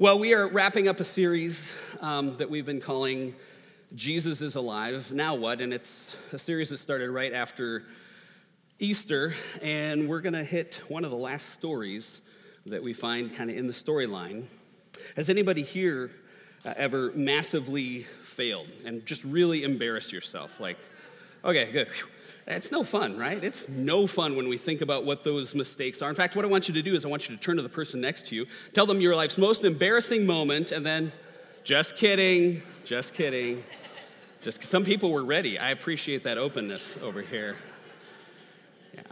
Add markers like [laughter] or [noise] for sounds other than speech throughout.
Well, we are wrapping up a series um, that we've been calling Jesus is Alive. Now what? And it's a series that started right after Easter, and we're going to hit one of the last stories that we find kind of in the storyline. Has anybody here uh, ever massively failed and just really embarrassed yourself? Like, okay, good. It's no fun, right? It's no fun when we think about what those mistakes are. In fact, what I want you to do is I want you to turn to the person next to you, tell them your life's most embarrassing moment, and then, just kidding, just kidding. Just some people were ready. I appreciate that openness over here. Yeah,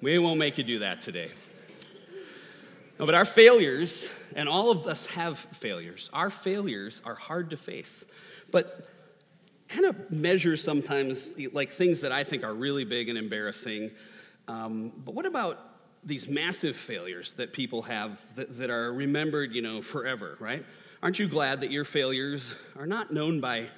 we won't make you do that today. No, but our failures, and all of us have failures, our failures are hard to face. But kind of measure sometimes like things that I think are really big and embarrassing. Um, but what about these massive failures that people have that, that are remembered, you know, forever, right? Aren't you glad that your failures are not known by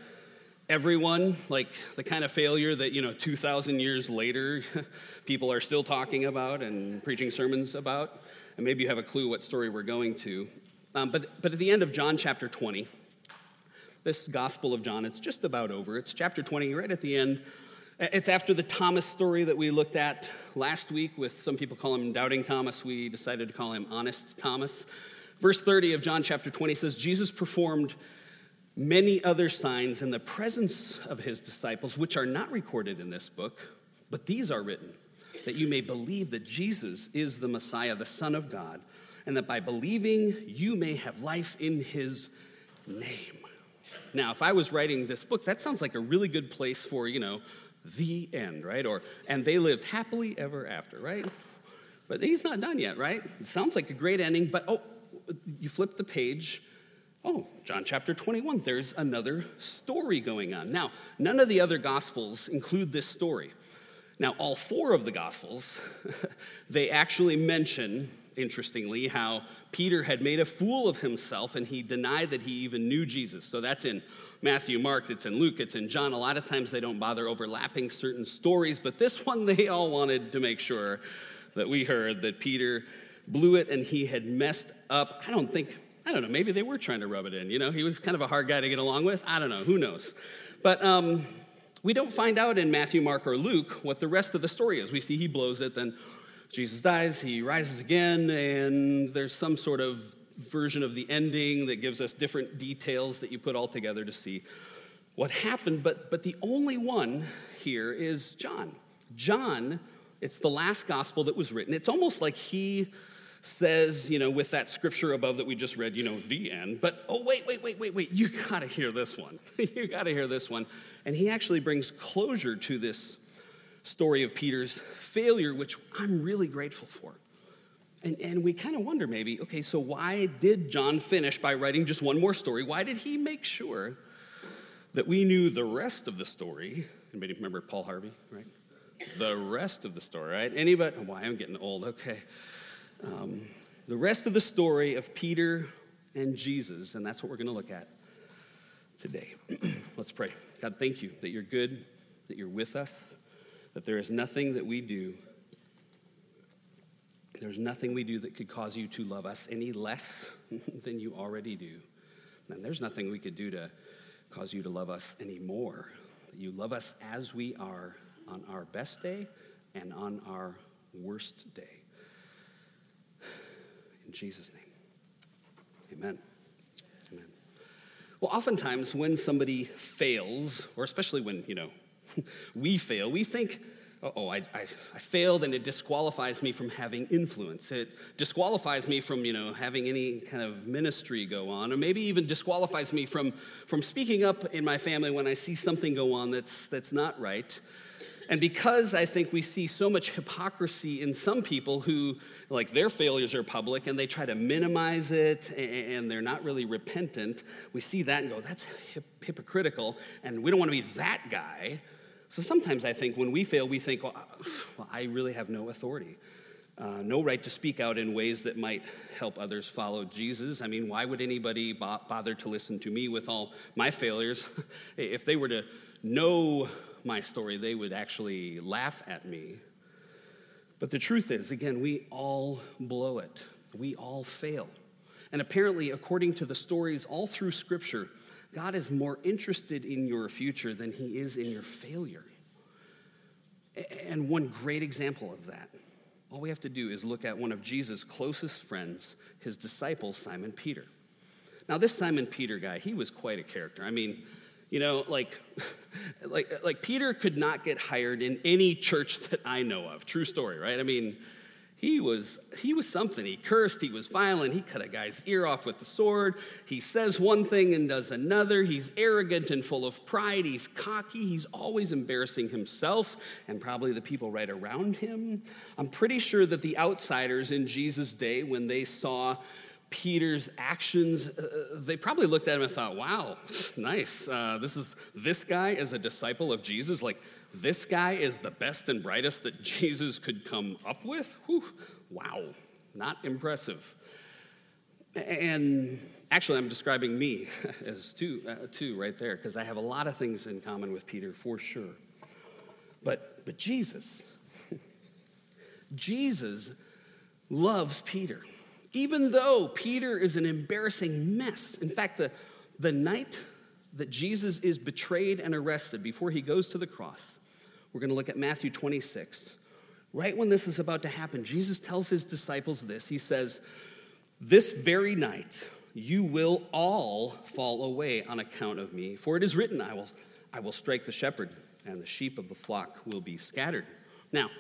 everyone, like the kind of failure that, you know, 2,000 years later, [laughs] people are still talking about and preaching sermons about? And maybe you have a clue what story we're going to. Um, but, but at the end of John chapter 20, this Gospel of John. It's just about over. It's chapter 20, right at the end. It's after the Thomas story that we looked at last week with some people call him Doubting Thomas. We decided to call him Honest Thomas. Verse 30 of John chapter 20 says, Jesus performed many other signs in the presence of his disciples, which are not recorded in this book, but these are written, that you may believe that Jesus is the Messiah, the Son of God, and that by believing you may have life in his name. Now, if I was writing this book, that sounds like a really good place for, you know, the end, right? Or, and they lived happily ever after, right? But he's not done yet, right? It sounds like a great ending, but oh, you flip the page. Oh, John chapter 21, there's another story going on. Now, none of the other gospels include this story. Now, all four of the gospels, [laughs] they actually mention interestingly, how Peter had made a fool of himself and he denied that he even knew Jesus. So that's in Matthew, Mark, it's in Luke, it's in John. A lot of times they don't bother overlapping certain stories, but this one [laughs] they all wanted to make sure that we heard that Peter blew it and he had messed up. I don't think, I don't know, maybe they were trying to rub it in. You know, he was kind of a hard guy to get along with. I don't know, who knows. But um, we don't find out in Matthew, Mark, or Luke what the rest of the story is. We see he blows it, then Jesus dies, he rises again, and there's some sort of version of the ending that gives us different details that you put all together to see what happened. But, but the only one here is John. John, it's the last gospel that was written. It's almost like he says, you know, with that scripture above that we just read, you know, the end. But oh, wait, wait, wait, wait, wait, you gotta hear this one. [laughs] you gotta hear this one. And he actually brings closure to this story of Peter's failure, which I'm really grateful for. And, and we kind of wonder maybe, okay, so why did John finish by writing just one more story? Why did he make sure that we knew the rest of the story? Anybody remember Paul Harvey, right? The rest of the story, right? Anybody? Oh, why I'm getting old. Okay. Um, the rest of the story of Peter and Jesus, and that's what we're going to look at today. [clears throat] Let's pray. God, thank you that you're good, that you're with us that there is nothing that we do, there's nothing we do that could cause you to love us any less [laughs] than you already do. And there's nothing we could do to cause you to love us any more. You love us as we are on our best day and on our worst day. [sighs] In Jesus' name, amen. Amen. Well, oftentimes when somebody fails, or especially when, you know, [laughs] we fail. We think, oh, I, I, I, failed and it disqualifies me from having influence. It disqualifies me from, you know, having any kind of ministry go on, or maybe even disqualifies me from, from speaking up in my family when I see something go on that's, that's not right. And because I think we see so much hypocrisy in some people who, like, their failures are public and they try to minimize it and they're not really repentant, we see that and go, that's hip- hypocritical, and we don't want to be that guy. So sometimes I think when we fail, we think, well, I really have no authority, uh, no right to speak out in ways that might help others follow Jesus. I mean, why would anybody bother to listen to me with all my failures? [laughs] if they were to know my story, they would actually laugh at me. But the truth is, again, we all blow it, we all fail. And apparently, according to the stories all through Scripture, God is more interested in your future than he is in your failure. And one great example of that, all we have to do is look at one of Jesus' closest friends, his disciple, Simon Peter. Now, this Simon Peter guy, he was quite a character. I mean, you know, like, [laughs] like, like Peter could not get hired in any church that I know of. True story, right? I mean, he was, he was something. He cursed, he was violent, he cut a guy's ear off with the sword. He says one thing and does another. He's arrogant and full of pride. He's cocky. He's always embarrassing himself and probably the people right around him. I'm pretty sure that the outsiders in Jesus' day, when they saw Peter's actions, uh, they probably looked at him and thought, wow, [laughs] nice. Uh, this is this guy as a disciple of Jesus. Like, this guy is the best and brightest that [laughs] Jesus could come up with? Whew, wow, not impressive. And actually, I'm describing me [laughs] as two, uh, two right there, because I have a lot of things in common with Peter for sure. But, but Jesus, [laughs] Jesus loves Peter, even though Peter is an embarrassing mess. In fact, the, the night that Jesus is betrayed and arrested before he goes to the cross, we're going to look at Matthew 26. Right when this is about to happen, Jesus tells his disciples this. He says, This very night you will all fall away on account of me, for it is written, I will, I will strike the shepherd, and the sheep of the flock will be scattered. Now,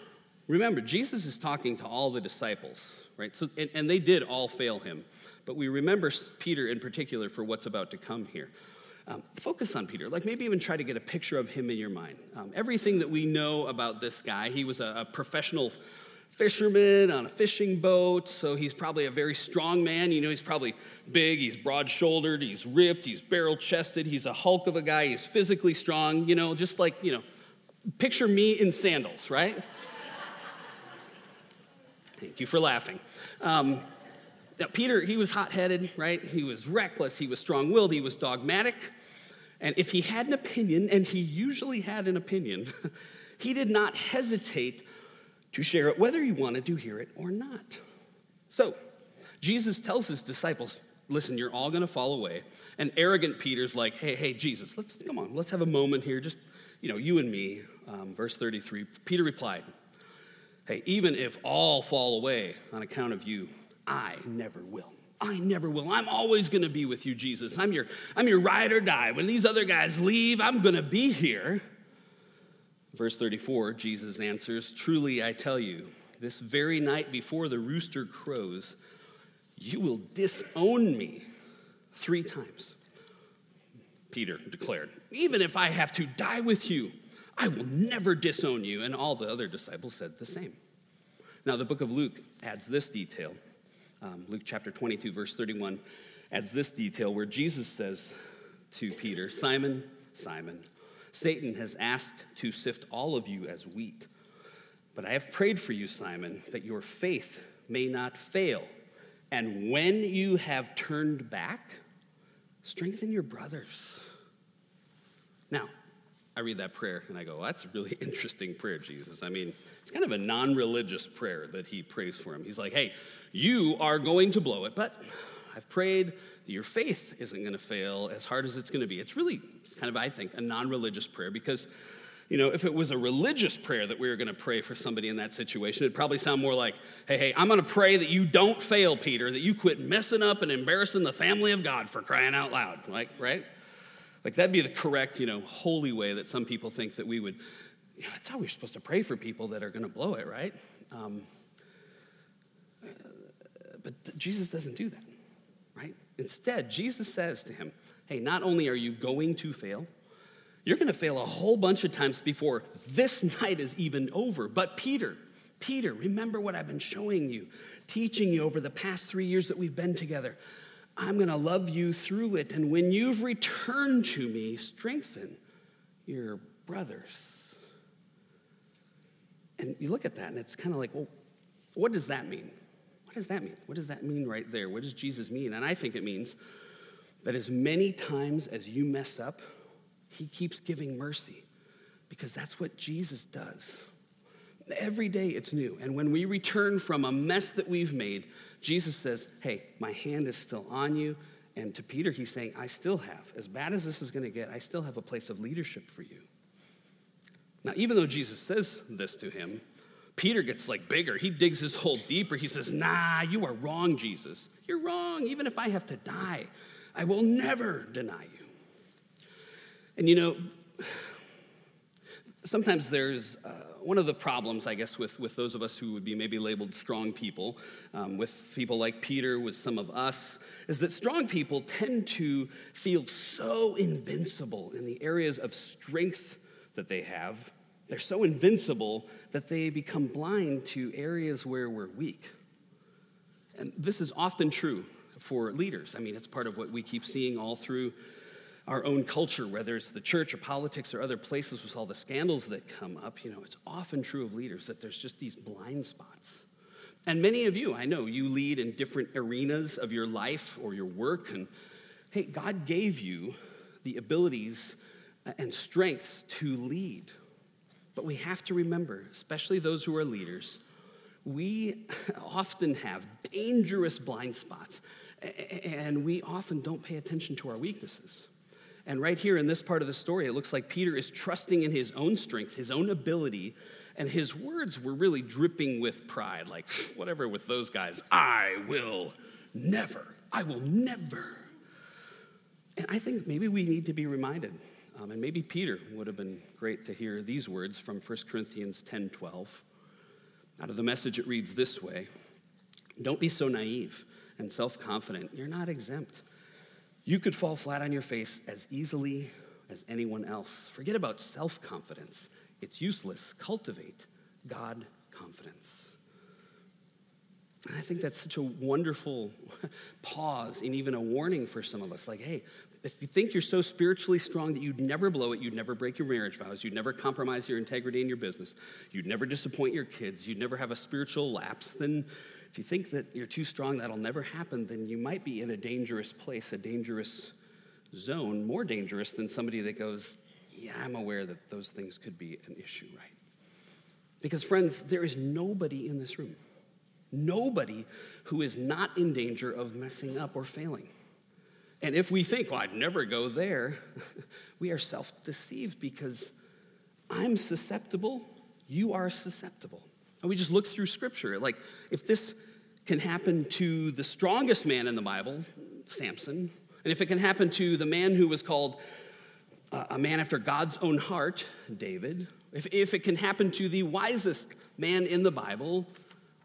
remember, Jesus is talking to all the disciples, right? So, and, and they did all fail him. But we remember Peter in particular for what's about to come here. Um, focus on Peter. Like maybe even try to get a picture of him in your mind. Um, everything that we know about this guy, he was a, a professional fisherman on a fishing boat, so he's probably a very strong man. You know, he's probably big, he's broad shouldered, he's ripped, he's barrel chested, he's a hulk of a guy, he's physically strong, you know, just like, you know, picture me in sandals, right? [laughs] Thank you for laughing. Um, now, Peter, he was hot headed, right? He was reckless, he was strong willed, he was dogmatic. And if he had an opinion, and he usually had an opinion, [laughs] he did not hesitate to share it, whether you wanted to hear it or not. So, Jesus tells his disciples, listen, you're all gonna fall away. And arrogant Peter's like, hey, hey, Jesus, let's come on, let's have a moment here, just, you know, you and me. Um, verse 33, Peter replied, hey, even if all fall away on account of you, I never will. I never will. I'm always going to be with you, Jesus. I'm your, I'm your ride or die. When these other guys leave, I'm going to be here. Verse 34, Jesus answers Truly I tell you, this very night before the rooster crows, you will disown me three times. Peter declared, Even if I have to die with you, I will never disown you. And all the other disciples said the same. Now, the book of Luke adds this detail. Um, Luke chapter 22, verse 31, adds this detail where Jesus says to Peter, Simon, Simon, Satan has asked to sift all of you as wheat. But I have prayed for you, Simon, that your faith may not fail. And when you have turned back, strengthen your brothers. Now, I read that prayer and I go, well, that's a really [laughs] interesting prayer, Jesus. I mean, it's kind of a non religious prayer that he prays for him. He's like, hey, you are going to blow it, but I've prayed that your faith isn't going to fail as hard as it's going to be. It's really kind of, I think, a non religious prayer because, you know, if it was a religious prayer that we were going to pray for somebody in that situation, it'd probably sound more like, hey, hey, I'm going to pray that you don't fail, Peter, that you quit messing up and embarrassing the family of God for crying out loud. Like, right? Like, that'd be the correct, you know, holy way that some people think that we would, you know, that's how we're supposed to pray for people that are going to blow it, right? Um, but Jesus doesn't do that, right? Instead, Jesus says to him, Hey, not only are you going to fail, you're going to fail a whole bunch of times before this [laughs] night is even over. But Peter, Peter, remember what I've been showing you, teaching you over the past three years that we've been together. I'm going to love you through it. And when you've returned to me, strengthen your brothers. And you look at that, and it's kind of like, well, what does that mean? What does that mean? What does that mean right there? What does Jesus mean? And I think it means that as many times as you mess up, he keeps giving mercy because that's what Jesus does. Every day it's new. And when we return from a mess that we've made, Jesus says, Hey, my hand is still on you. And to Peter, he's saying, I still have, as bad as this is going to get, I still have a place of leadership for you. Now, even though Jesus says this to him, Peter gets like bigger. He digs his hole deeper. He says, Nah, you are wrong, Jesus. You're wrong. Even if I have to die, I will never deny you. And you know, sometimes there's uh, one of the problems, I guess, with, with those of us who would be maybe labeled strong people, um, with people like Peter, with some of us, is that strong people tend to feel so invincible in the areas of strength that they have. They're so invincible that they become blind to areas where we're weak. And this is often true for leaders. I mean, it's part of what we keep seeing all through our own culture, whether it's the church or politics or other places with all the scandals that come up, you know, it's often true of leaders that there's just these blind spots. And many of you, I know, you lead in different arenas of your life or your work. And hey, God gave you the abilities and strengths to lead. But we have to remember, especially those who are leaders, we [laughs] often have dangerous blind spots, and we often don't pay attention to our weaknesses. And right here in this part of the story, it looks like Peter is trusting in his own strength, his own ability, and his words were really dripping with pride like, [laughs] whatever with those guys, I will never, I will never. And I think maybe we need to be reminded, um, and maybe Peter would have been great to hear these words from 1 Corinthians 10 12. Out of the message, it reads this way Don't be so naive and self confident. You're not exempt. You could fall flat on your face as easily as anyone else. Forget about self confidence, it's useless. Cultivate God confidence. And I think that's such a wonderful [laughs] pause and even a warning for some of us. Like, hey, if you think you're so spiritually strong that you'd never blow it, you'd never break your marriage vows, you'd never compromise your integrity in your business, you'd never disappoint your kids, you'd never have a spiritual lapse, then if you think that you're too strong, that'll never happen, then you might be in a dangerous place, a dangerous zone, more dangerous than somebody that goes, Yeah, I'm aware that those things could be an issue, right? Because, friends, there is nobody in this room, nobody who is not in danger of messing up or failing. And if we think, well, I'd never go there, [laughs] we are self deceived because I'm susceptible, you are susceptible. And we just look through scripture. Like, if this can happen to the strongest man in the Bible, Samson, and if it can happen to the man who was called uh, a man after God's own heart, David, if, if it can happen to the wisest man in the Bible,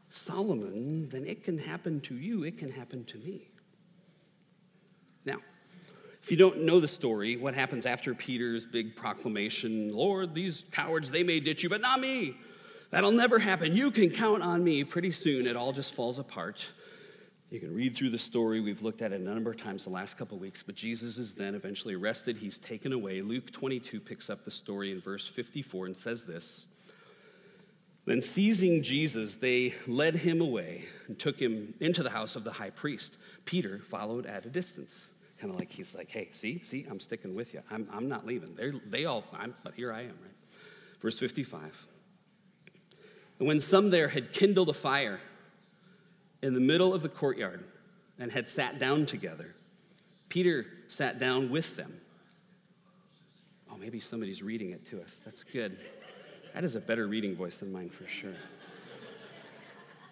Solomon, then it can happen to you, it can happen to me. If you don't know the story, what happens after Peter's big proclamation, Lord, these cowards, they may ditch you, but not me. That'll never happen. You can count on me. Pretty soon, it all just falls apart. You can read through the story. We've looked at it a number of times the last couple of weeks, but Jesus is then eventually arrested. He's taken away. Luke 22 picks up the story in verse 54 and says this Then, seizing Jesus, they led him away and took him into the house of the high priest. Peter followed at a distance. Kind of like he's like, hey, see, see, I'm sticking with you. I'm, I'm not leaving. They're, they all, I'm, but here I am, right? Verse 55. And when some there had kindled a fire in the middle of the courtyard and had sat down together, Peter sat down with them. Oh, maybe somebody's reading it to us. That's good. That is a better reading voice than mine for sure.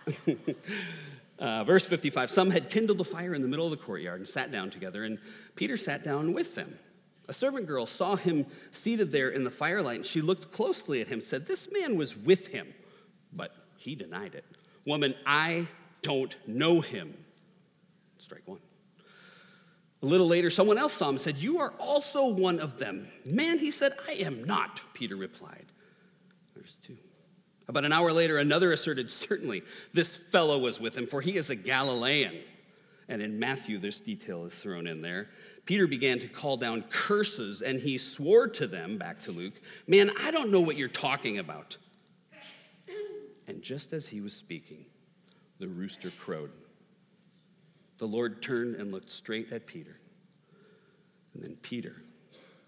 [laughs] uh, verse 55 Some had kindled a fire in the middle of the courtyard and sat down together, and Peter sat down with them. A servant girl saw him seated there in the firelight, and she looked closely at him, said, This man was with him but he denied it. Woman, I don't know him. Strike one. A little later, someone else saw him and said, You are also one of them. Man, he said, I am not, Peter replied. There's two. About an hour later, another asserted, Certainly, this fellow was with him, for he is a Galilean. And in Matthew, this detail is thrown in there. Peter began to call down curses, and he swore to them, back to Luke, Man, I don't know what you're talking about. And just as he was speaking, the rooster crowed. The Lord turned and looked straight at Peter. And then Peter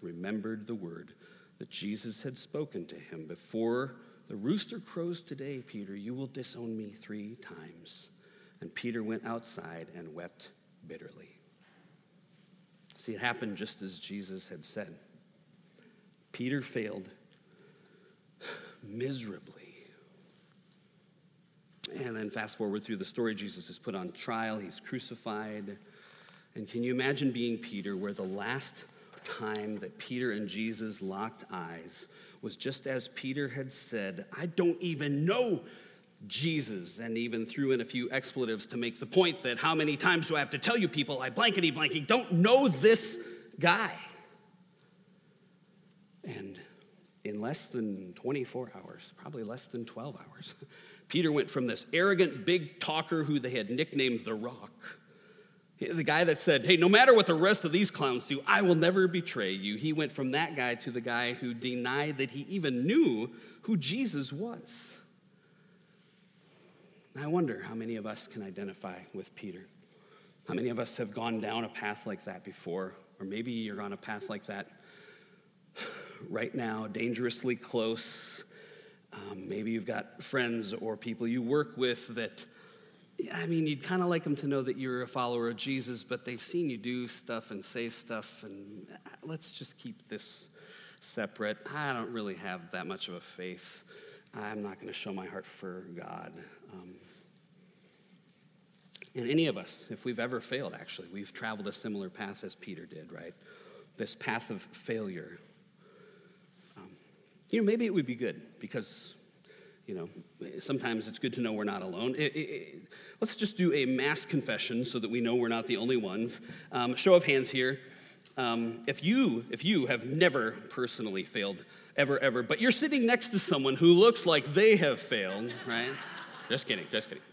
remembered the word that Jesus had spoken to him Before The rooster crows today, Peter, you will disown me three times. And Peter went outside and wept bitterly. See, it happened just as Jesus had said. Peter failed miserably. And then fast forward through the story, Jesus is put on trial, he's crucified. And can you imagine being Peter, where the last time that Peter and Jesus locked eyes was just as Peter had said, I don't even know Jesus, and even threw in a few expletives to make the point that how many times do I have to tell you people I blankety blanky don't know this guy? And in less than 24 hours, probably less than 12 hours, [laughs] Peter went from this arrogant big talker who they had nicknamed the Rock the guy that said, Hey, no matter what the rest of these clowns do, I will never betray you. He went from that guy to the guy who denied that he even knew who Jesus was. I wonder how many of us can identify with Peter. How many of us have gone down a path like that before? Or maybe you're on a path like that [sighs] right now, dangerously close. Um, maybe you've got friends or people you work with that I mean, you'd kind of like them to know that you're a follower of Jesus, but they've seen you do stuff and say stuff, and uh, let's just keep this separate. I don't really have that much of a faith. I'm not going to show my heart for God. Um, and any of us, if we've ever failed, actually, we've traveled a similar path as Peter did, right? This path of failure. Um, you know, maybe it would be good because you know, sometimes it's good to know we're not alone. It, it, it, let's just do a mass confession so that we know we're not the only ones. Um, show of hands here. Um, if you if you have never personally failed ever ever, but you're sitting next to someone who looks like they have failed, right? just kidding, just kidding.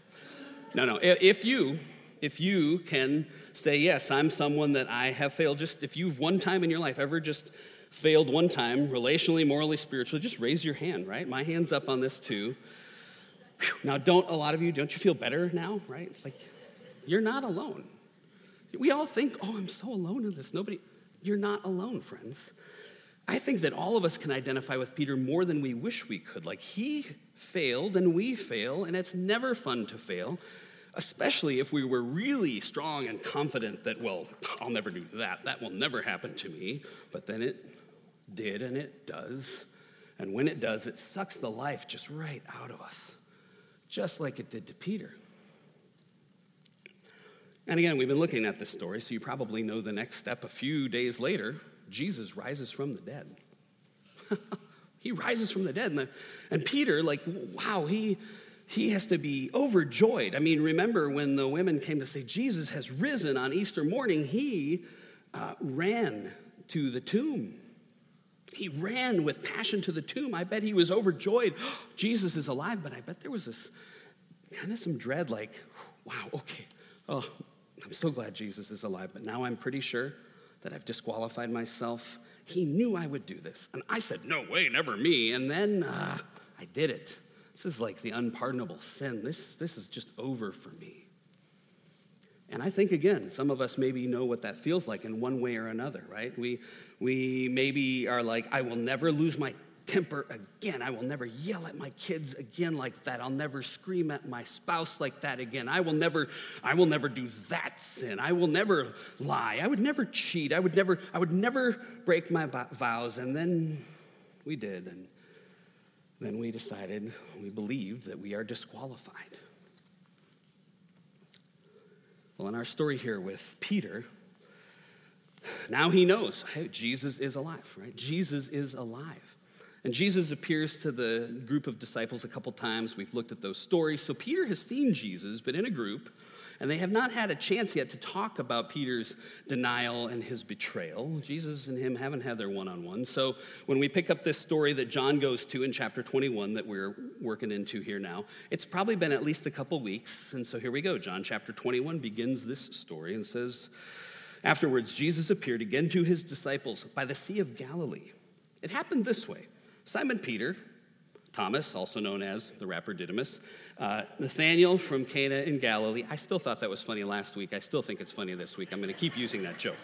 No, no. If you if you can say yes, I'm someone that I have failed. Just if you've one time in your life ever just failed one time, relationally, morally, spiritually, just raise your hand, right? My hand's up on this too. Now, don't a lot of you, don't you feel better now, right? Like, you're not alone. We all think, oh, I'm so alone in this. Nobody, you're not alone, friends. I think that all of us can identify with Peter more than we wish we could. Like, he failed and we fail, and it's never fun to fail, especially if we were really strong and confident that, well, I'll never do that. That will never happen to me. But then it did and it does. And when it does, it sucks the life just right out of us, just like it did to Peter. And again, we've been looking at this story, so you probably know the next step. A few days later, Jesus rises from the dead. [laughs] he rises from the dead. And, the, and Peter, like, wow, he, he has to be overjoyed. I mean, remember when the women came to say, Jesus has risen on Easter morning, he uh, ran to the tomb he ran with passion to the tomb. I bet he was overjoyed. [gasps] Jesus is alive, but I bet there was this kind of some dread like, wow, okay. Oh, I'm so glad Jesus is alive, but now I'm pretty sure that I've disqualified myself. He knew I would do this. And I said, no way, never me. And then uh, I did it. This is like the unpardonable sin. This, this is just over for me. And I think, again, some of us maybe know what that feels like in one way or another, right? We, we maybe are like, I will never lose my temper again. I will never yell at my kids again like that. I'll never scream at my spouse like that again. I will never I will never do that sin. I will never lie. I would never cheat. I would never I would never break my vows and then we did and then we decided we believed that we are disqualified. Well, in our story here with Peter, now he knows, hey, Jesus is alive, right? Jesus is alive. And Jesus appears to the group of disciples a couple times. We've looked at those stories. So Peter has seen Jesus, but in a group, and they have not had a chance yet to talk about Peter's denial and his betrayal. Jesus and him haven't had their one on one. So when we pick up this story that John goes to in chapter 21 that we're working into here now, it's probably been at least a couple weeks. And so here we go. John chapter 21 begins this story and says, Afterwards, Jesus appeared again to his disciples by the Sea of Galilee. It happened this way Simon Peter, Thomas, also known as the rapper Didymus, uh, Nathaniel from Cana in Galilee. I still thought that was funny last week. I still think it's funny this week. I'm going to keep using that joke.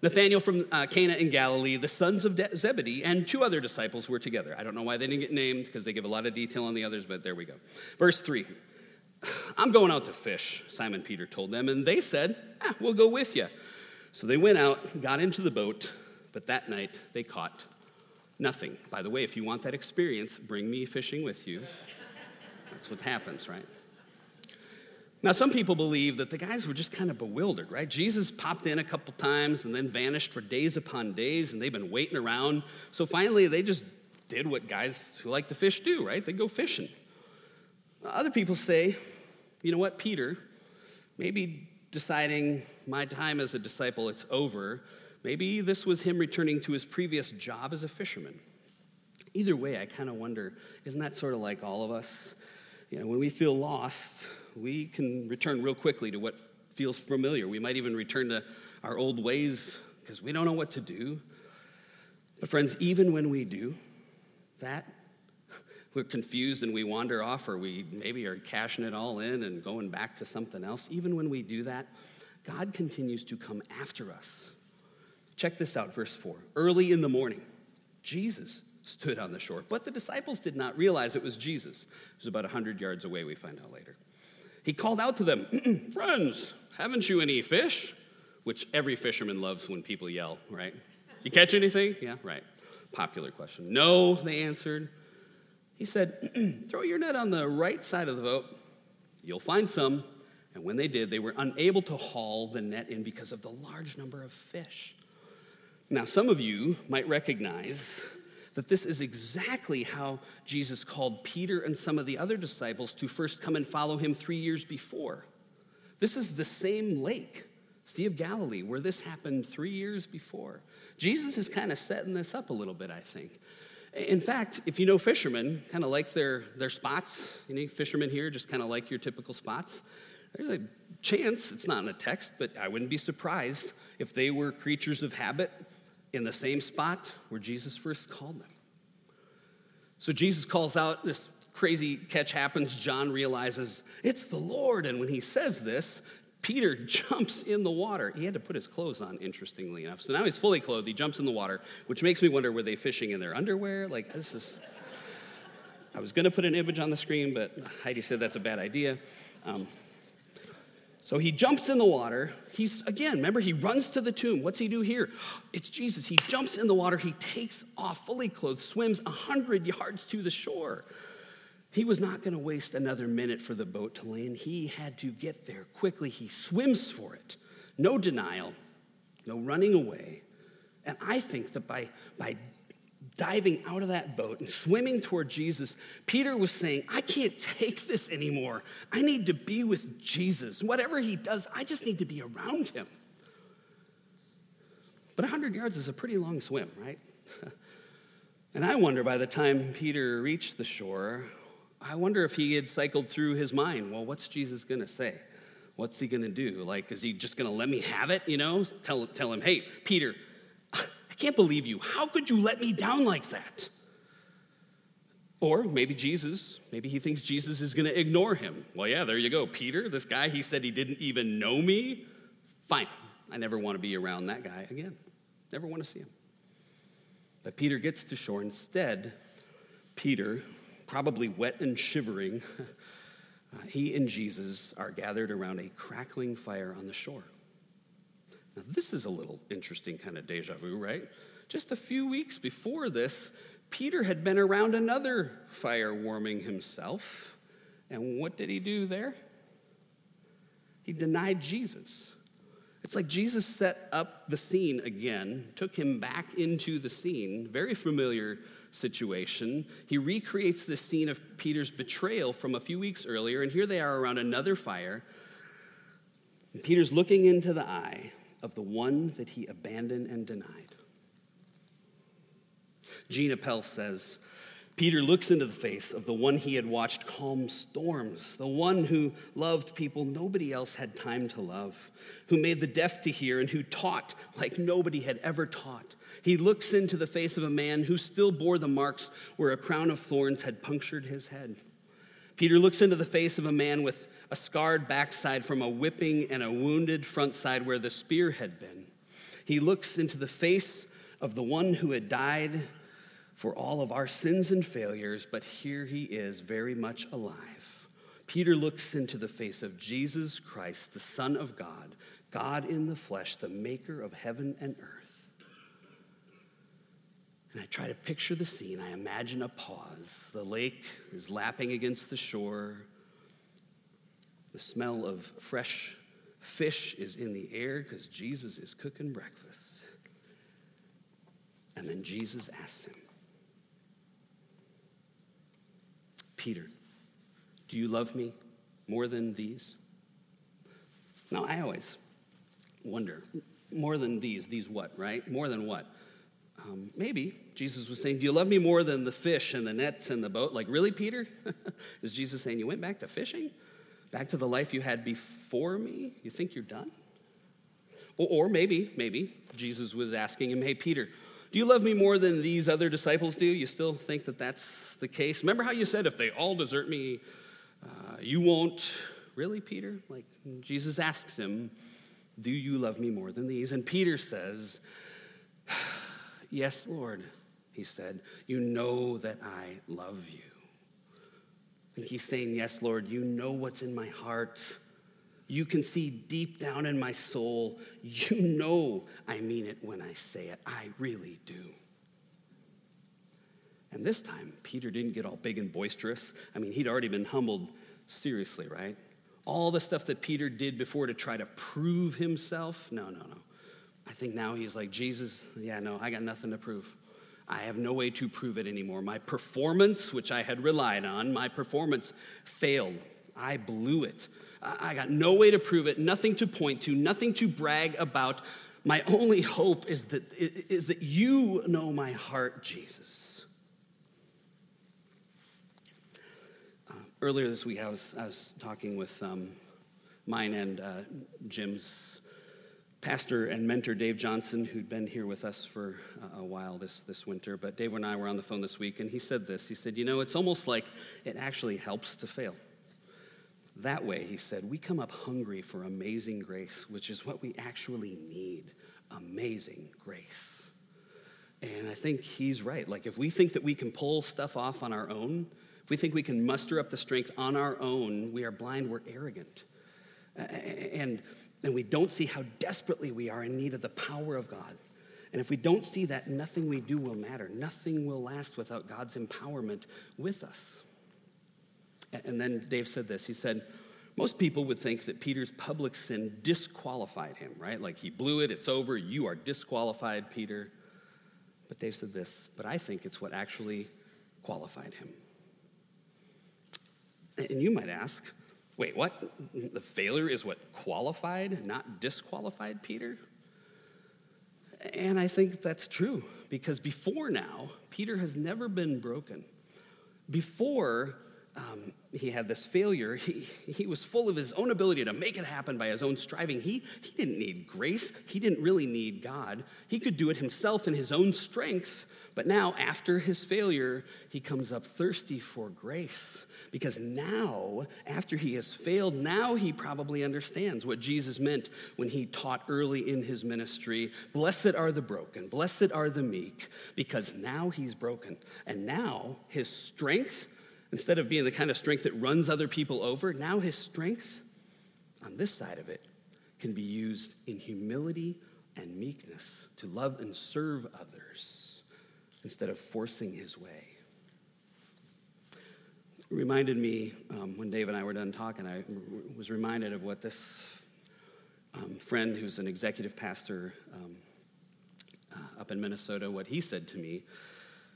Nathanael from uh, Cana in Galilee, the sons of De- Zebedee, and two other disciples were together. I don't know why they didn't get named because they give a lot of detail on the others, but there we go. Verse 3 I'm going out to fish, Simon Peter told them, and they said, ah, We'll go with you. So they went out, got into the boat, but that night they caught nothing. By the way, if you want that experience, bring me fishing with you. That's what happens, right? Now, some people believe that the guys were just kind of bewildered, right? Jesus popped in a couple times and then vanished for days upon days, and they've been waiting around. So finally, they just did what guys who like to fish do, right? They go fishing. Other people say, you know what, Peter, maybe deciding my time as a disciple, it's over. Maybe this was him returning to his previous job as a fisherman. Either way, I kind of wonder isn't that sort of like all of us? You know, when we feel lost, we can return real quickly to what feels familiar. We might even return to our old ways because we don't know what to do. But, friends, even when we do that, [laughs] we're confused and we wander off, or we maybe are cashing it all in and going back to something else. Even when we do that, God continues to come after us. Check this out, verse 4. Early in the morning, Jesus stood on the shore, but the disciples did not realize it was Jesus. It was about 100 yards away, we find out later. He called out to them, [clears throat] Friends, haven't you any fish? Which every fisherman loves when people yell, right? You catch anything? Yeah, right. Popular question. No, they answered. He said, [clears throat] Throw your net on the right side of the boat. You'll find some. And when they did, they were unable to haul the net in because of the large number of fish. Now, some of you might recognize that this is exactly how Jesus called Peter and some of the other disciples to first come and follow him three years before. This is the same lake, Sea of Galilee, where this happened three years before. Jesus is kind of setting this up a little bit, I think. In fact, if you know fishermen, kind of like their, their spots, you know, fishermen here just kind of like your typical spots, there's a chance, it's not in the text, but I wouldn't be surprised if they were creatures of habit in the same spot where Jesus first called them. So Jesus calls out, this crazy catch happens. John realizes it's the Lord. And when he says this, Peter [laughs] jumps in the water. He had to put his clothes on, interestingly enough. So now he's fully clothed. He jumps in the water, which makes me wonder were they fishing in their underwear? Like, this is. I was going to put an image on the screen, but Heidi said that's a bad idea. Um, so he jumps in the water. He's, again, remember, he runs to the tomb. What's he do here? It's Jesus. He jumps in the water. He takes off, fully clothed, swims 100 yards to the shore. He was not going to waste another minute for the boat to land. He had to get there quickly. He swims for it. No denial, no running away. And I think that by, by diving out of that boat and swimming toward Jesus, Peter was saying, I can't take this anymore. I need to be with Jesus. Whatever he does, I just need to be around him. But 100 yards is a pretty long swim, right? [laughs] and I wonder by the time Peter reached the shore, I wonder if he had cycled through his mind, well, what's Jesus going to say? What's he going to do? Like, is he just going to let me have it? You know, tell, tell him, hey, Peter, can't believe you. How could you let me down like that? Or maybe Jesus, maybe he thinks Jesus is going to ignore him. Well, yeah, there you go. Peter, this guy, he said he didn't even know me. Fine. I never want to be around that guy again. Never want to see him. But Peter gets to shore. Instead, Peter, probably wet and shivering, [laughs] uh, he and Jesus are gathered around a crackling fire on the shore. Now, this is a little interesting kind of deja vu, right? Just a few weeks before this, Peter had been around another fire warming himself. And what did he do there? He denied Jesus. It's like Jesus set up the scene again, took him back into the scene, very familiar situation. He recreates the scene of Peter's betrayal from a few weeks earlier, and here they are around another fire. And Peter's looking into the eye of the one that he abandoned and denied. Gina Pell says, Peter looks into the face of the one he had watched calm storms, the one who loved people nobody else had time to love, who made the deaf to hear, and who taught like nobody had ever taught. He looks into the face of a man who still bore the marks where a crown of thorns had punctured his head. Peter looks into the face of a man with a scarred backside from a whipping and a wounded front side where the spear had been. He looks into the face of the one who had died for all of our sins and failures, but here he is, very much alive. Peter looks into the face of Jesus Christ, the Son of God, God in the flesh, the maker of heaven and earth. And I try to picture the scene. I imagine a pause. The lake is lapping against the shore. The smell of fresh fish is in the air because Jesus is cooking breakfast. And then Jesus asks him, Peter, do you love me more than these? Now, I always wonder more than these, these what, right? More than what? Um, maybe Jesus was saying, Do you love me more than the fish and the nets and the boat? Like, really, Peter? [laughs] Is Jesus saying, You went back to fishing? Back to the life you had before me? You think you're done? Or, or maybe, maybe Jesus was asking him, Hey, Peter, do you love me more than these other disciples do? You still think that that's the case? Remember how you said, If they all desert me, uh, you won't? Really, Peter? Like, Jesus asks him, Do you love me more than these? And Peter says, Yes, Lord, he said, You know that I love you. And he's saying, Yes, Lord, you know what's in my heart. You can see deep down in my soul. You know I mean it when I say it. I really do. And this time, Peter didn't get all big and boisterous. I mean, he'd already been humbled seriously, right? All the stuff that Peter did before to try to prove himself. No, no, no. I think now he's like, Jesus, yeah, no, I got nothing to prove. I have no way to prove it anymore. My performance, which I had relied on, my performance failed. I blew it. I got no way to prove it, nothing to point to, nothing to brag about. My only hope is that, is that you know my heart, Jesus. Uh, earlier this week, I was, I was talking with um, mine and uh, Jim's pastor and mentor Dave Johnson, who'd been here with us for uh, a while this, this winter. But Dave and I were on the phone this week, and he said this. He said, You know, it's almost like it actually helps to fail. That way, he said, we come up hungry for amazing grace, which is what we actually need amazing grace. And I think he's right. Like, if we think that we can pull stuff off on our own, if we think we can muster up the strength on our own, we are blind, we're arrogant. And and we don't see how desperately we are in need of the power of God. And if we don't see that, nothing we do will matter. Nothing will last without God's empowerment with us. And then Dave said this. He said, most people would think that Peter's public sin disqualified him, right? Like he blew it, it's over, you are disqualified, Peter. But Dave said this, but I think it's what actually qualified him. And you might ask, Wait, what? The failure is what qualified, not disqualified Peter? And I think that's true because before now, Peter has never been broken. Before um, he had this failure, he, he was full of his own ability to make it happen by his own striving. He, he didn't need grace, he didn't really need God. He could do it himself in his own strength. But now, after his failure, he comes up thirsty for grace because now, after he has failed, now he probably understands what Jesus meant when he taught early in his ministry Blessed are the broken, blessed are the meek, because now he's broken. And now his strength, instead of being the kind of strength that runs other people over, now his strength on this side of it can be used in humility and meekness to love and serve others instead of forcing his way reminded me um, when Dave and I were done talking, I was reminded of what this um, friend who's an executive pastor um, uh, up in Minnesota, what he said to me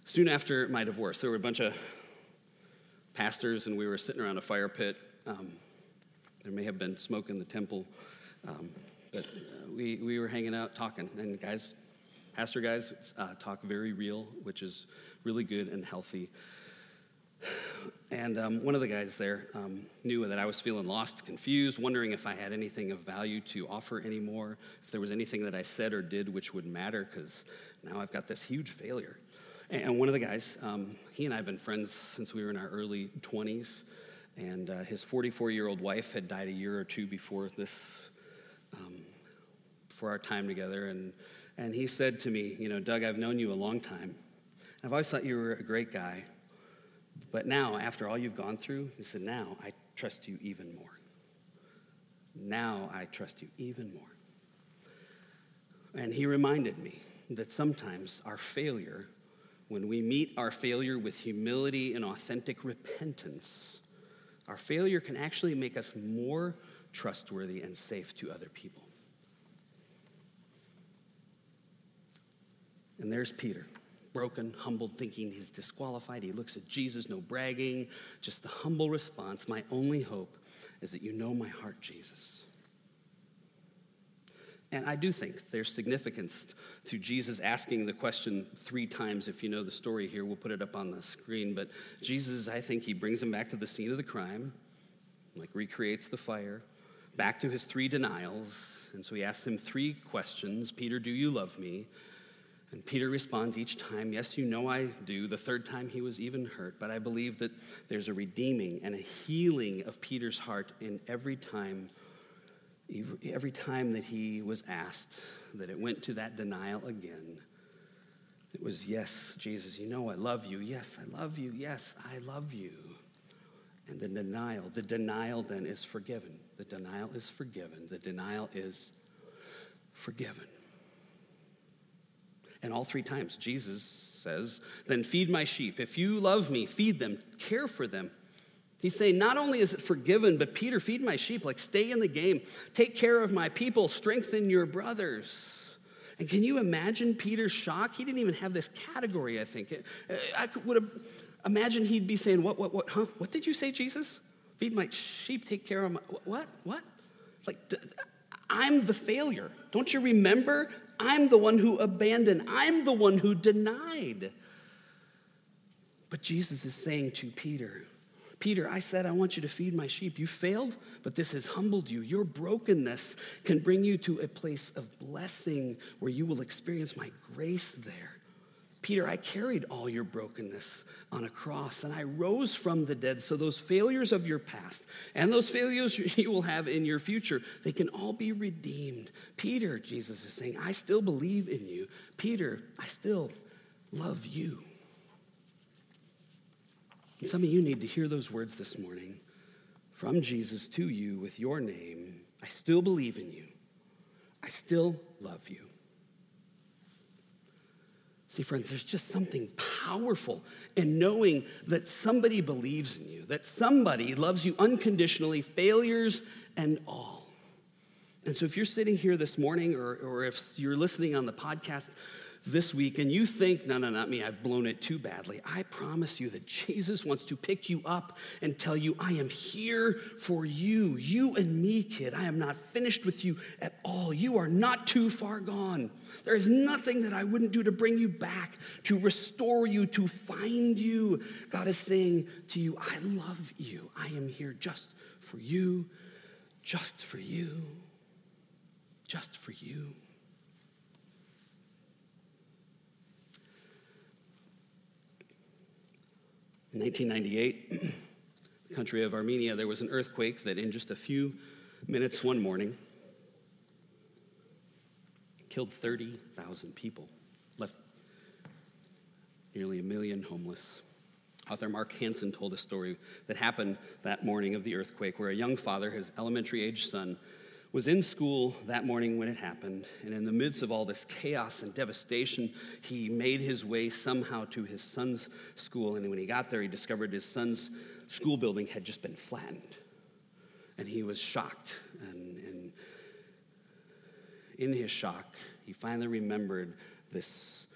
soon after my divorce. There were a bunch of pastors, and we were sitting around a fire pit. Um, there may have been smoke in the temple, um, but uh, we, we were hanging out talking. And guys, pastor guys, uh, talk very real, which is really good and healthy. And um, one of the guys there um, knew that I was feeling lost, confused, wondering if I had anything of value to offer anymore, if there was anything that I said or did which would matter, because now I've got this huge failure. And one of the guys, um, he and I have been friends since we were in our early 20s, and uh, his 44 year old wife had died a year or two before this, um, for our time together, and, and he said to me, You know, Doug, I've known you a long time. I've always thought you were a great guy. But now, after all you've gone through, he said, Now I trust you even more. Now I trust you even more. And he reminded me that sometimes our failure, when we meet our failure with humility and authentic repentance, our failure can actually make us more trustworthy and safe to other people. And there's Peter, broken, humbled, thinking he's disqualified. He looks at Jesus, no bragging, just the humble response. My only hope is that you know my heart, Jesus. And I do think there's significance to Jesus asking the question three times. If you know the story here, we'll put it up on the screen. But Jesus, I think he brings him back to the scene of the crime, like recreates the fire, back to his three denials. And so he asks him three questions Peter, do you love me? And Peter responds each time, Yes, you know I do. The third time he was even hurt, but I believe that there's a redeeming and a healing of Peter's heart in every time every time that he was asked, that it went to that denial again. It was, Yes, Jesus, you know I love you. Yes, I love you. Yes, I love you. And the denial, the denial then is forgiven. The denial is forgiven. The denial is forgiven. And all three times, Jesus says, Then feed my sheep. If you love me, feed them, care for them. He's saying, not only is it forgiven, but Peter, feed my sheep, like stay in the game, take care of my people, strengthen your brothers. And can you imagine Peter's shock? He didn't even have this category, I think. Uh, I would have imagined he'd be saying, What, what, what, huh? What did you say, Jesus? Feed my sheep, take care of my, what, what? Like, I'm the failure. Don't you remember? I'm the one who abandoned, I'm the one who denied. But Jesus is saying to Peter, Peter, I said, I want you to feed my sheep. You failed, but this has humbled you. Your brokenness can bring you to a place of blessing where you will experience my grace there. Peter, I carried all your brokenness on a cross and I rose from the dead. So, those failures of your past and those failures [laughs] you will have in your future, they can all be redeemed. Peter, Jesus is saying, I still believe in you. Peter, I still love you. And some of you need to hear those words this morning from Jesus to you with your name. I still believe in you. I still love you. See, friends, there's just something powerful in knowing that somebody believes in you, that somebody loves you unconditionally, failures and all. And so, if you're sitting here this morning or, or if you're listening on the podcast, this week and you think, no, no, not me, I've blown it too badly, I promise you that Jesus wants to pick you up and tell you, I am here for you, you and me, kid. I am not finished with you at all. You are not too far gone. There is nothing that I wouldn't do to bring you back, to restore you, to find you. God is saying to you, I love you. I am here just for you, just for you, just for you. In 1998, the country of Armenia, there was an earthquake that, in just a few minutes one morning, killed 30,000 people, left nearly a million homeless. Author Mark Hansen told a story that happened that morning of the earthquake, where a young father, his elementary age son, was in school that morning when it happened, and in the midst of all this chaos and devastation, he made his way somehow to his son's school. And when he got there, he discovered his son's school building had just been flattened. And he was shocked. And, and in his shock, he finally remembered this,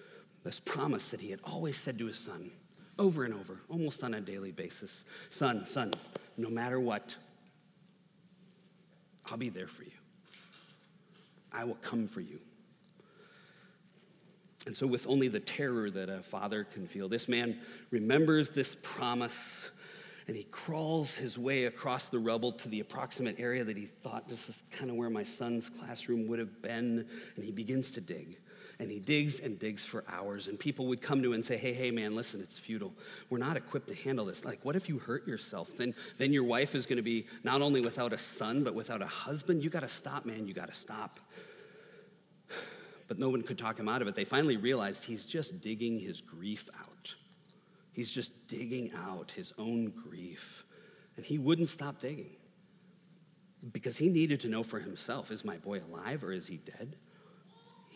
this promise that he had always said to his son over and over, almost on a daily basis Son, son, no matter what, I'll be there for you. I will come for you. And so, with only the terror that a father can feel, this man remembers this promise and he crawls his way across the rubble to the approximate area that he thought this is kind of where my son's classroom would have been. And he begins to dig and he digs and digs for hours. And people would come to him and say, Hey, hey, man, listen, it's futile. We're not equipped to handle this. Like, what if you hurt yourself? Then, then your wife is going to be not only without a son, but without a husband. You got to stop, man. You got to stop. but no one could talk him out of it. They finally realized he's just digging his grief out. He's just digging out his own grief. And he wouldn't stop digging because he needed to know for himself is my boy alive or is he dead?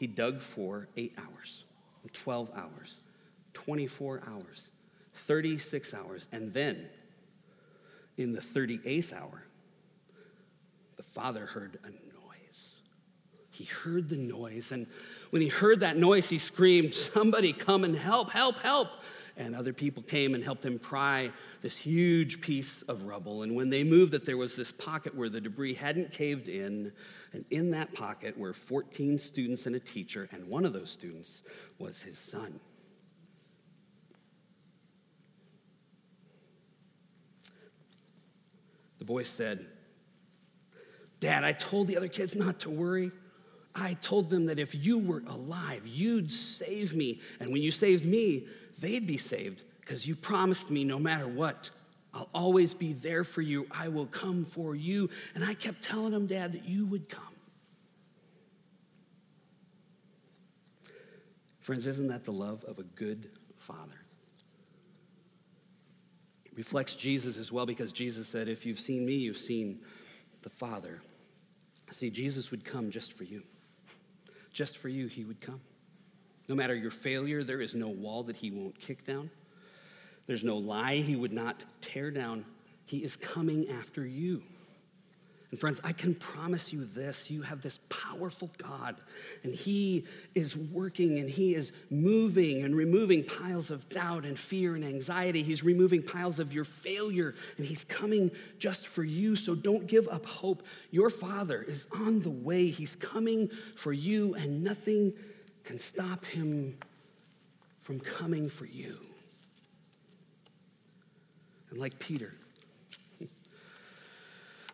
He dug for eight hours, 12 hours, 24 hours, 36 hours, and then in the 38th hour, the father heard a noise. He heard the noise, and when he heard that noise, he screamed, Somebody come and help, help, help and other people came and helped him pry this huge piece of rubble. And when they moved it, there was this pocket where the debris hadn't caved in. And in that pocket were 14 students and a teacher, and one of those students was his son. The boy said, Dad, I told the other kids not to worry. I told them that if you were alive, you'd save me. And when you saved me, they'd be saved because you promised me no matter what, I'll always be there for you. I will come for you. And I kept telling him, Dad, that you would come. Friends, isn't that the love of a good father? It reflects Jesus as well because Jesus said, If you've seen me, you've seen the Father. See, Jesus would come just for you. Just for you, he would come. No matter your failure, there is no wall that he won't kick down. There's no lie he would not tear down. He is coming after you. And friends, I can promise you this you have this powerful God, and He is working and He is moving and removing piles of doubt and fear and anxiety. He's removing piles of your failure, and He's coming just for you. So don't give up hope. Your Father is on the way, He's coming for you, and nothing can stop him from coming for you. And like Peter,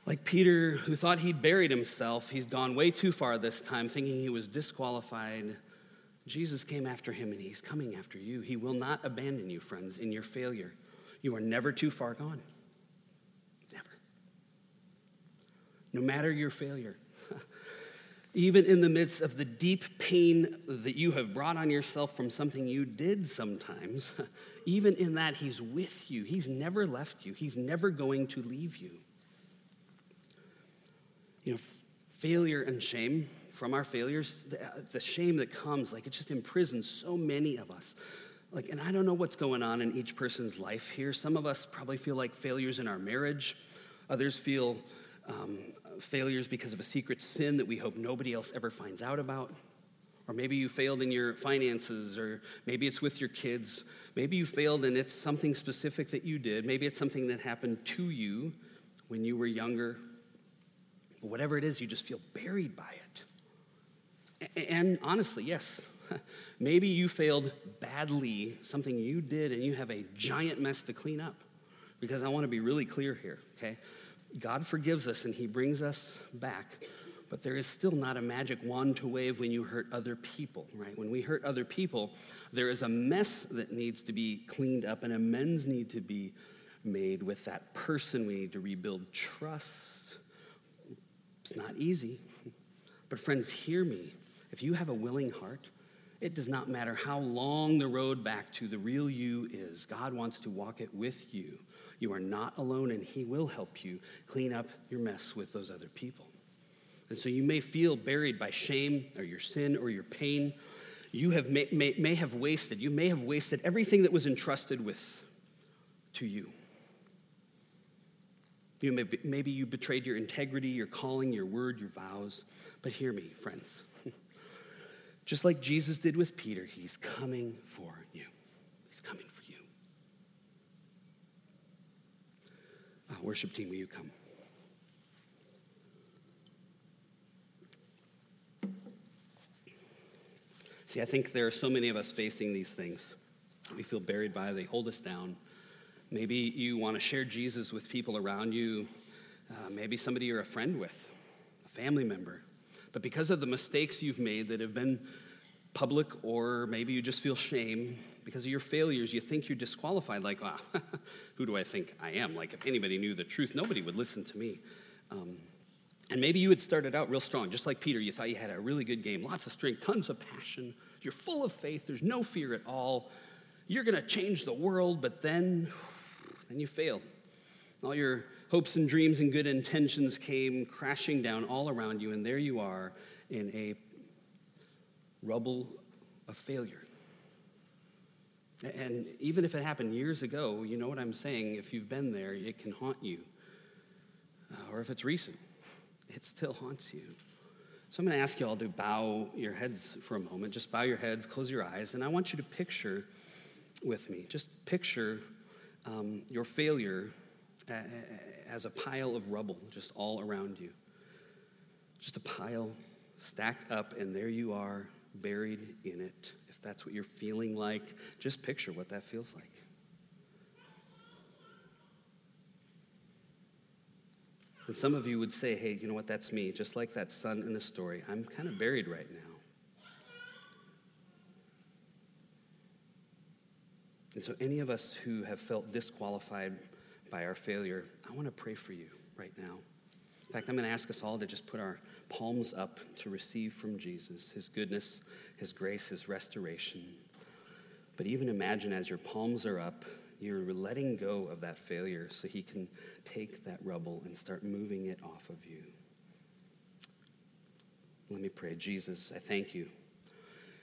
like Peter, who thought he'd buried himself, he's gone way too far this time, thinking he was disqualified. Jesus came after him and he's coming after you. He will not abandon you, friends, in your failure. You are never too far gone. Never. No matter your failure, [laughs] even in the midst of the deep pain that you have brought on yourself from something you did sometimes, [laughs] even in that, He's with you. He's never left you, He's never going to leave you. You know, failure and shame from our failures, the shame that comes, like it just imprisons so many of us. Like, and I don't know what's going on in each person's life here. Some of us probably feel like failures in our marriage. Others feel um, failures because of a secret sin that we hope nobody else ever finds out about. Or maybe you failed in your finances, or maybe it's with your kids. Maybe you failed and it's something specific that you did. Maybe it's something that happened to you when you were younger. But whatever it is, you just feel buried by it. And honestly, yes, [laughs] maybe you failed badly, something you did, and you have a giant mess to clean up. Because I want to be really clear here, okay? God forgives us and He brings us back. But there is still not a magic wand to wave when you hurt other people, right? When we hurt other people, there is a mess that needs to be cleaned up and amends need to be made with that person. We need to rebuild trust. It's not easy. But, friends, hear me. If you have a willing heart, it does not matter how long the road back to the real you is. God wants to walk it with you. You are not alone, and He will help you clean up your mess with those other people. And so you may feel buried by shame or your sin or your pain. You have may, may, may have wasted, you may have wasted everything that was entrusted with to you. You may, maybe you betrayed your integrity, your calling, your word, your vows. But hear me, friends. [laughs] Just like Jesus did with Peter, he's coming for you. He's coming Uh, worship team, will you come? See, I think there are so many of us facing these things. We feel buried by, they hold us down. Maybe you want to share Jesus with people around you, uh, maybe somebody you're a friend with, a family member. But because of the mistakes you've made that have been public, or maybe you just feel shame, because of your failures, you think you're disqualified. Like, ah, [laughs] who do I think I am? Like, if anybody knew the truth, nobody would listen to me. Um, And maybe you had started out real strong, just like Peter. You thought you had a really good game, lots of strength, tons of passion. You're full of faith, there's no fear at all. You're going to change the world, but then, then you failed. All your hopes and dreams and good intentions came crashing down all around you, and there you are in a rubble of failure. And even if it happened years ago, you know what I'm saying? If you've been there, it can haunt you. Uh, or if it's recent, it still haunts you. So I'm going to ask you all to bow your heads for a moment. Just bow your heads, close your eyes, and I want you to picture with me. Just picture um, your failure as a pile of rubble just all around you. Just a pile stacked up, and there you are, buried in it. That's what you're feeling like, just picture what that feels like. And some of you would say, hey, you know what, that's me. Just like that son in the story, I'm kind of buried right now. And so, any of us who have felt disqualified by our failure, I want to pray for you right now. In fact, I'm going to ask us all to just put our palms up to receive from Jesus his goodness, his grace, his restoration. But even imagine as your palms are up, you're letting go of that failure so he can take that rubble and start moving it off of you. Let me pray. Jesus, I thank you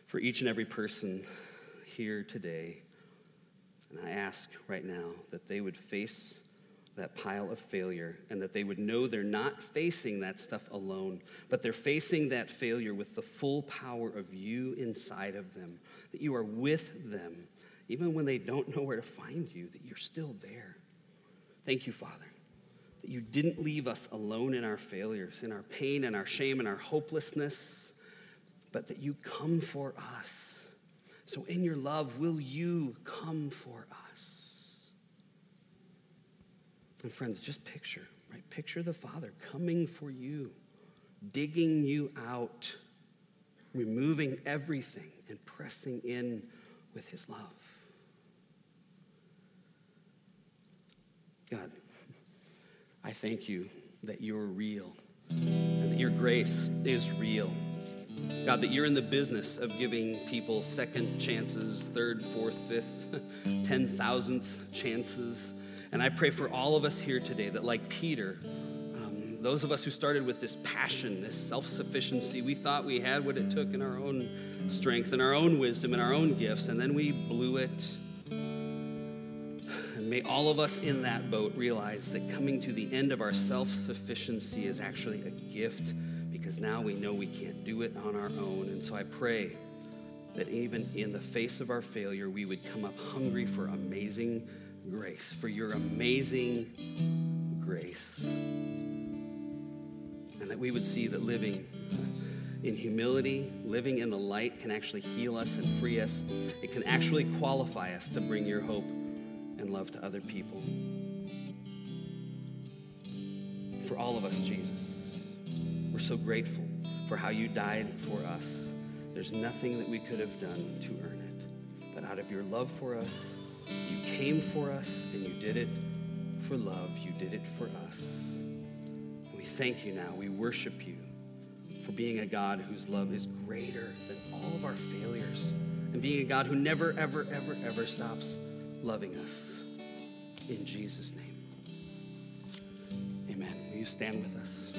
for each and every person here today and I ask right now that they would face that pile of failure and that they would know they're not facing that stuff alone, but they're facing that failure with the full power of you inside of them, that you are with them, even when they don't know where to find you, that you're still there. Thank you, Father, that you didn't leave us alone in our failures, in our pain and our shame and our hopelessness, but that you come for us so, in your love, will you come for us? And, friends, just picture, right? Picture the Father coming for you, digging you out, removing everything, and pressing in with his love. God, I thank you that you're real and that your grace is real. God, that you're in the business of giving people second chances, third, fourth, fifth, [laughs] ten thousandth chances. And I pray for all of us here today that, like Peter, um, those of us who started with this passion, this self sufficiency, we thought we had what it took in our own strength and our own wisdom and our own gifts, and then we blew it. And may all of us in that boat realize that coming to the end of our self sufficiency is actually a gift because now we know we can't do it on our own. And so I pray that even in the face of our failure, we would come up hungry for amazing grace, for your amazing grace. And that we would see that living in humility, living in the light can actually heal us and free us. It can actually qualify us to bring your hope and love to other people. For all of us, Jesus. We're so grateful for how you died for us. There's nothing that we could have done to earn it. But out of your love for us, you came for us and you did it for love. You did it for us. And we thank you now. We worship you for being a God whose love is greater than all of our failures and being a God who never, ever, ever, ever stops loving us. In Jesus' name. Amen. Will you stand with us?